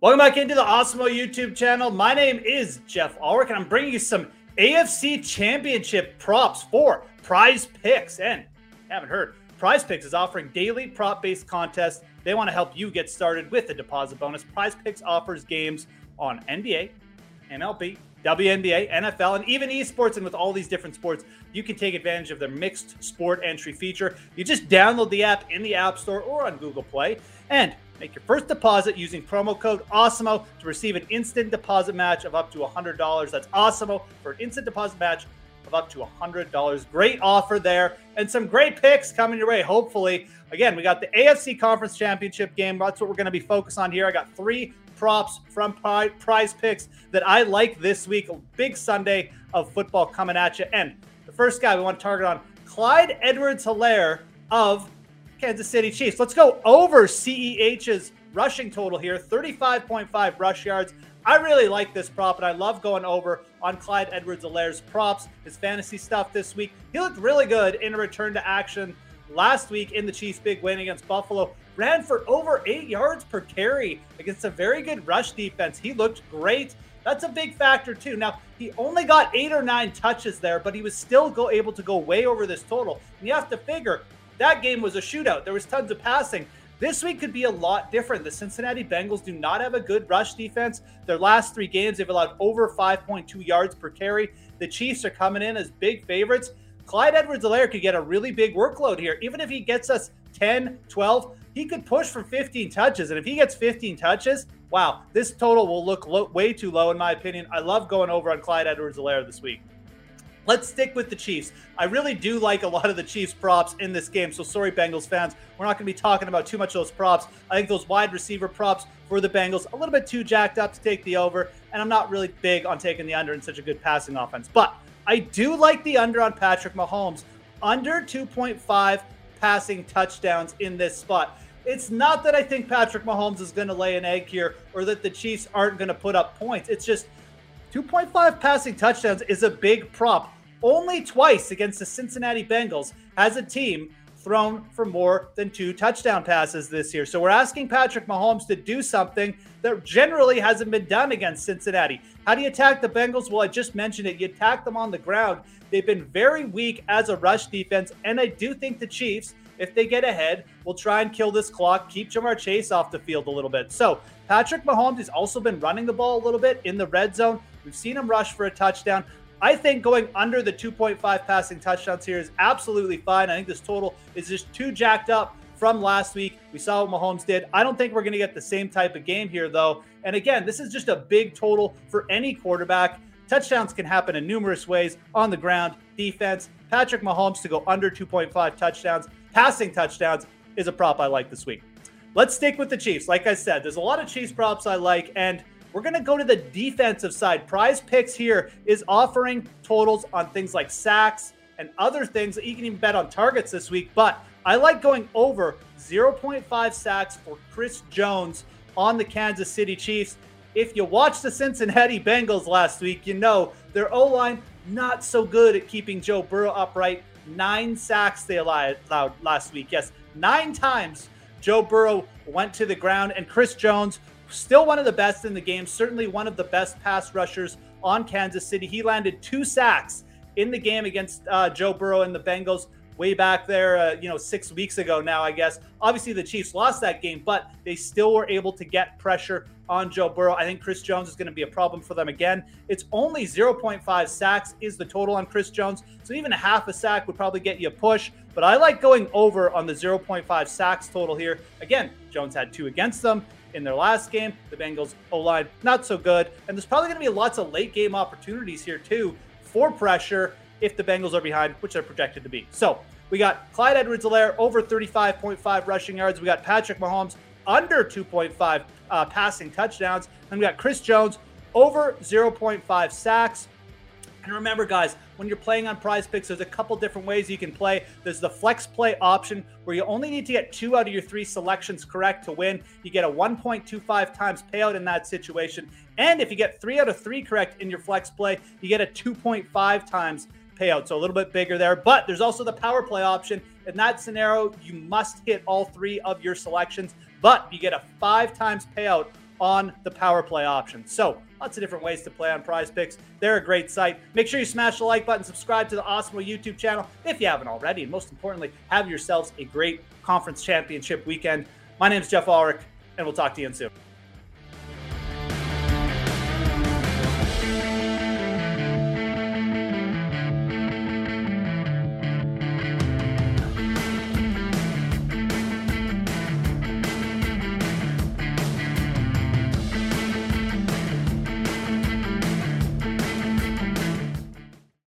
Welcome back into the Awesemo YouTube channel. My name is Geoff Ulrich, and I'm bringing you some AFC Championship props for Prize Picks. And haven't heard, Prize Picks is offering daily prop-based contests. They want to help you get started with a deposit bonus. Prize Picks offers games on NBA, MLB, WNBA, NFL, and even esports. And with all these different sports, you can take advantage of their mixed sport entry feature. You just download the app in the App Store or on Google Play. And Make your first deposit using promo code AWESEMO to receive an instant deposit match of up to $100. That's AWESEMO for an instant deposit match of up to $100. Great offer there and some great picks coming your way, hopefully. Again, we got the AFC Conference Championship game. That's what we're going to be focused on here. I got three props from prize picks that I like this week. A big Sunday of football coming at you. And the first guy we want to target on Clyde Edwards Helaire of Kansas City Chiefs. Let's go over CEH's rushing total here 35.5 rush yards. I really like this prop, and I love going over on Clyde Edwards Helaire's props, his fantasy stuff this week. He looked really good in a return to action last week in the Chiefs' big win against Buffalo. Ran for over eight yards per carry against a very good rush defense. He looked great. That's a big factor, too. Now, he only got eight or nine touches there, but he was still go, able to go way over this total. And you have to figure that game was a shootout. There was tons of passing. This week could be a lot different. The Cincinnati Bengals do not have a good rush defense. Their last three games, they've allowed over 5.2 yards per carry. The Chiefs are coming in as big favorites. Clyde Edwards Helaire could get a really big workload here. Even if he gets us 10, 12, he could push for 15 touches. And if he gets 15 touches, wow, this total will look way too low, in my opinion. I love going over on Clyde Edwards Helaire this week. Let's stick with the Chiefs. I really do like a lot of the Chiefs props in this game. So sorry, Bengals fans. We're not going to be talking about too much of those props. I think those wide receiver props for the Bengals a little bit too jacked up to take the over. And I'm not really big on taking the under in such a good passing offense. But I do like the under on Patrick Mahomes. Under 2.5 passing touchdowns in this spot. It's not that I think Patrick Mahomes is going to lay an egg here or that the Chiefs aren't going to put up points. It's just 2.5 passing touchdowns is a big prop. Only twice against the Cincinnati Bengals has a team thrown for more than two touchdown passes this year. So we're asking Patrick Mahomes to do something that generally hasn't been done against Cincinnati. How do you attack the Bengals? Well, I just mentioned it. You attack them on the ground. They've been very weak as a rush defense. And I do think the Chiefs, if they get ahead, will try and kill this clock, keep Ja'Marr Chase off the field a little bit. So Patrick Mahomes has also been running the ball a little bit in the red zone. We've seen him rush for a touchdown. I think going under the 2.5 passing touchdowns here is absolutely fine. I think this total is just too jacked up from last week. We saw what Mahomes did. I don't think we're going to get the same type of game here, though. And again, this is just a big total for any quarterback. Touchdowns can happen in numerous ways on the ground, defense. Patrick Mahomes to go under 2.5 touchdowns, passing touchdowns is a prop I like this week. Let's stick with the Chiefs. Like I said, there's a lot of Chiefs props I like, and we're going to go to the defensive side. Prize Picks here is offering totals on things like sacks and other things you can even bet on targets this week. But I like going over 0.5 sacks for Chris Jones on the Kansas City Chiefs. If you watched the Cincinnati Bengals last week, you know their O line not so good at keeping Joe Burrow upright. Nine sacks they allowed last week. Yes, nine times Joe Burrow went to the ground, and Chris Jones Still one of the best in the game, certainly one of the best pass rushers on Kansas City. He landed two sacks in the game against uh, Joe Burrow and the Bengals way back there, uh, you know, six weeks ago now, I guess. Obviously, the Chiefs lost that game, but they still were able to get pressure on Joe Burrow. I think Chris Jones is going to be a problem for them again. It's only 0.5 sacks is the total on Chris Jones. So even a half a sack would probably get you a push. But I like going over on the 0.5 sacks total here. Again, Jones had two against them in their last game. The Bengals O line not so good, and there's probably going to be lots of late game opportunities here too for pressure if the Bengals are behind, which they're projected to be. So we got Clyde Edwards-Helaire over 35.5 rushing yards. We got Patrick Mahomes under 2.5 uh, passing touchdowns, and we got Chris Jones over 0.5 sacks. And remember, guys, when you're playing on prize picks, there's a couple different ways you can play. There's the flex play option where you only need to get two out of your three selections correct to win. You get a 1.25 times payout in that situation. And if you get three out of three correct in your flex play, you get a 2.5 times payout. So a little bit bigger there. But there's also the power play option. In that scenario, you must hit all three of your selections, but you get a five times payout on the power play option. So, lots of different ways to play on prize picks. They're a great site. Make sure you smash the like button, subscribe to the Awesemo YouTube channel if you haven't already. And most importantly, have yourselves a great conference championship weekend. My name is Geoff Ulrich, and we'll talk to you soon.